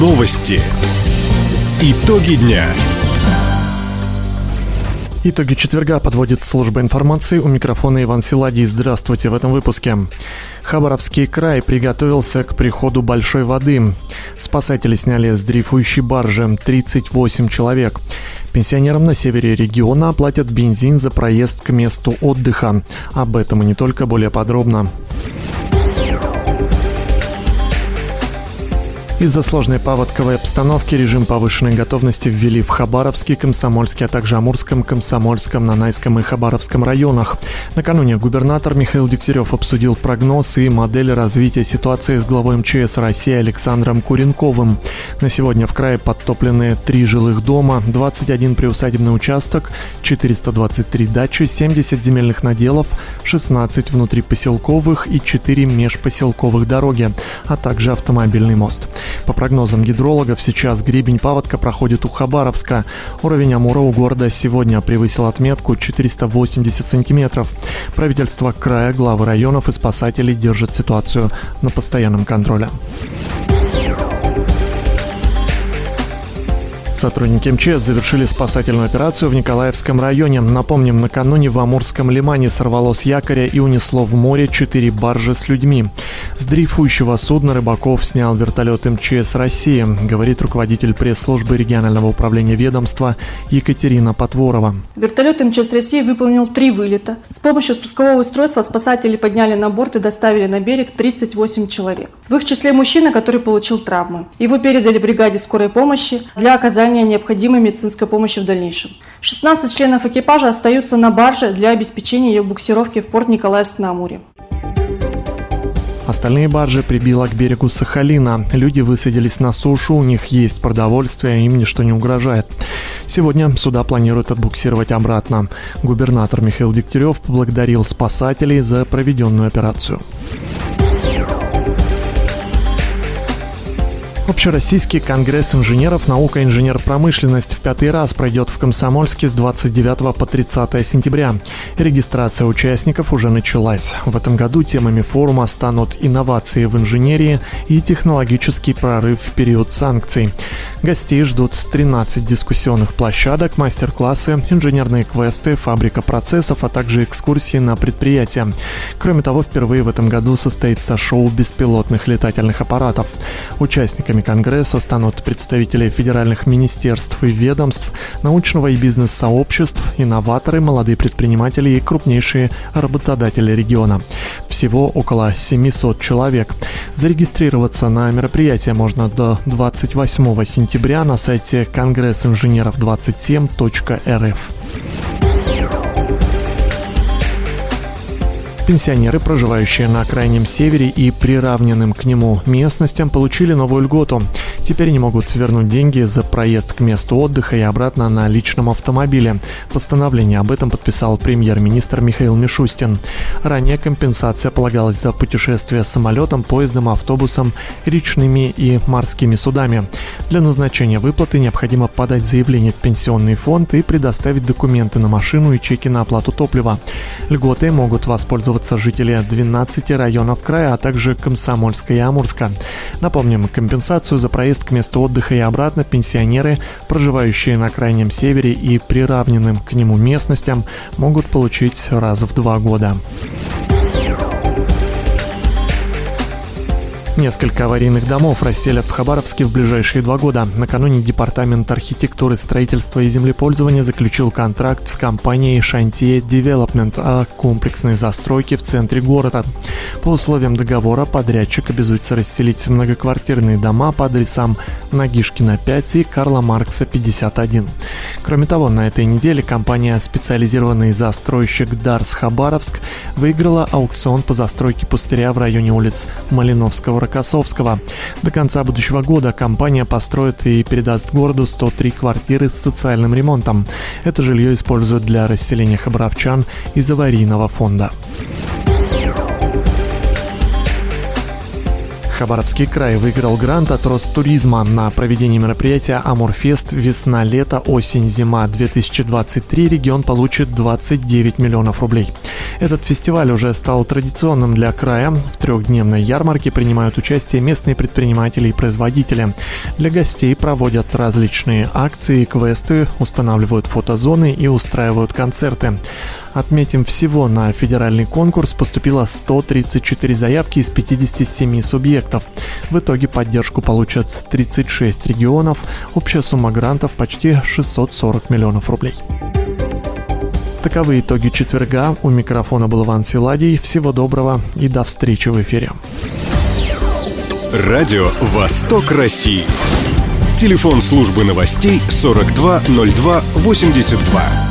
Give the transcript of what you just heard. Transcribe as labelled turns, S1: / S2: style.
S1: Новости. Итоги дня.
S2: Итоги четверга подводит служба информации. У микрофона Иван Силадий. Здравствуйте в этом выпуске. Хабаровский край приготовился к приходу большой воды. Спасатели сняли с дрейфующей баржи 38 человек. Пенсионерам на севере региона оплатят бензин за проезд к месту отдыха. Об этом и не только более подробно. Из-за сложной паводковой обстановки режим повышенной готовности ввели в Хабаровске, Комсомольске, а также Амурском, Комсомольском, Нанайском и Хабаровском районах. Накануне губернатор Михаил Дегтярев обсудил прогноз и модель развития ситуации с главой МЧС России Александром Куренковым. На сегодня в крае подтоплены три жилых дома, 21 приусадебный участок, 423 дачи, 70 земельных наделов, 16 внутрипоселковых и 4 межпоселковых дороги, а также автомобильный мост. По прогнозам гидрологов, сейчас гребень паводка проходит у Хабаровска. Уровень Амура у города сегодня превысил отметку 480 сантиметров. Правительство края, главы районов и спасатели держат ситуацию на постоянном контроле. Сотрудники МЧС завершили спасательную операцию в Николаевском районе. Напомним, накануне в Амурском лимане сорвало с якоря и унесло в море четыре баржи с людьми. С дрейфующего судна рыбаков снял вертолет МЧС России, говорит руководитель пресс-службы регионального управления ведомства Екатерина Потворова.
S3: Вертолет МЧС России выполнил три вылета. С помощью спускового устройства спасатели подняли на борт и доставили на берег 38 человек. В их числе мужчина, который получил травмы. Его передали бригаде скорой помощи для оказания оказания необходимой медицинской помощи в дальнейшем. 16 членов экипажа остаются на барже для обеспечения ее буксировки в порт Николаевск-на-Амуре.
S2: Остальные баржи прибило к берегу Сахалина. Люди высадились на сушу, у них есть продовольствие, им ничто не угрожает. Сегодня суда планируют отбуксировать обратно. Губернатор Михаил Дегтярев поблагодарил спасателей за проведенную операцию. Общероссийский конгресс инженеров наука и инженер-промышленность в пятый раз пройдет в Комсомольске с 29 по 30 сентября. Регистрация участников уже началась. В этом году темами форума станут инновации в инженерии и технологический прорыв в период санкций. Гостей ждут 13 дискуссионных площадок, мастер-классы, инженерные квесты, фабрика процессов, а также экскурсии на предприятия. Кроме того, впервые в этом году состоится шоу беспилотных летательных аппаратов. Участниками Участниками Конгресса станут представители федеральных министерств и ведомств, научного и бизнес-сообществ, инноваторы, молодые предприниматели и крупнейшие работодатели региона. Всего около 700 человек. Зарегистрироваться на мероприятие можно до 28 сентября на сайте конгресс-инженеров27.рф. Пенсионеры, проживающие на крайнем севере и приравненным к нему местностям, получили новую льготу. Теперь они могут свернуть деньги за проезд к месту отдыха и обратно на личном автомобиле. Постановление об этом подписал премьер-министр Михаил Мишустин. Ранее компенсация полагалась за путешествие самолетом, поездом, автобусом, речными и морскими судами. Для назначения выплаты необходимо подать заявление в пенсионный фонд и предоставить документы на машину и чеки на оплату топлива. Льготы могут воспользоваться пользоваться жители 12 районов края, а также Комсомольска и Амурска. Напомним, компенсацию за проезд к месту отдыха и обратно пенсионеры, проживающие на крайнем севере и приравненным к нему местностям, могут получить раз в два года. Несколько аварийных домов расселят в Хабаровске в ближайшие два года. Накануне Департамент архитектуры, строительства и землепользования заключил контракт с компанией Шантье Development о комплексной застройке в центре города. По условиям договора подрядчик обязуется расселить многоквартирные дома по адресам Нагишкина 5 и Карла Маркса 51. Кроме того, на этой неделе компания специализированный застройщик Дарс Хабаровск выиграла аукцион по застройке пустыря в районе улиц Малиновского Рокоссовского. До конца будущего года компания построит и передаст городу 103 квартиры с социальным ремонтом. Это жилье используют для расселения хабаровчан из аварийного фонда. Хабаровский край выиграл грант от Ростуризма на проведение мероприятия «Амурфест. Весна-лето. Осень-зима 2023». Регион получит 29 миллионов рублей. Этот фестиваль уже стал традиционным для края. В трехдневной ярмарке принимают участие местные предприниматели и производители. Для гостей проводят различные акции, квесты, устанавливают фотозоны и устраивают концерты. Отметим, всего на федеральный конкурс поступило 134 заявки из 57 субъектов. В итоге поддержку получат 36 регионов. Общая сумма грантов почти 640 миллионов рублей. Таковы итоги четверга. У микрофона был Иван Силадий. Всего доброго и до встречи в эфире.
S1: Радио «Восток России». Телефон службы новостей 420282.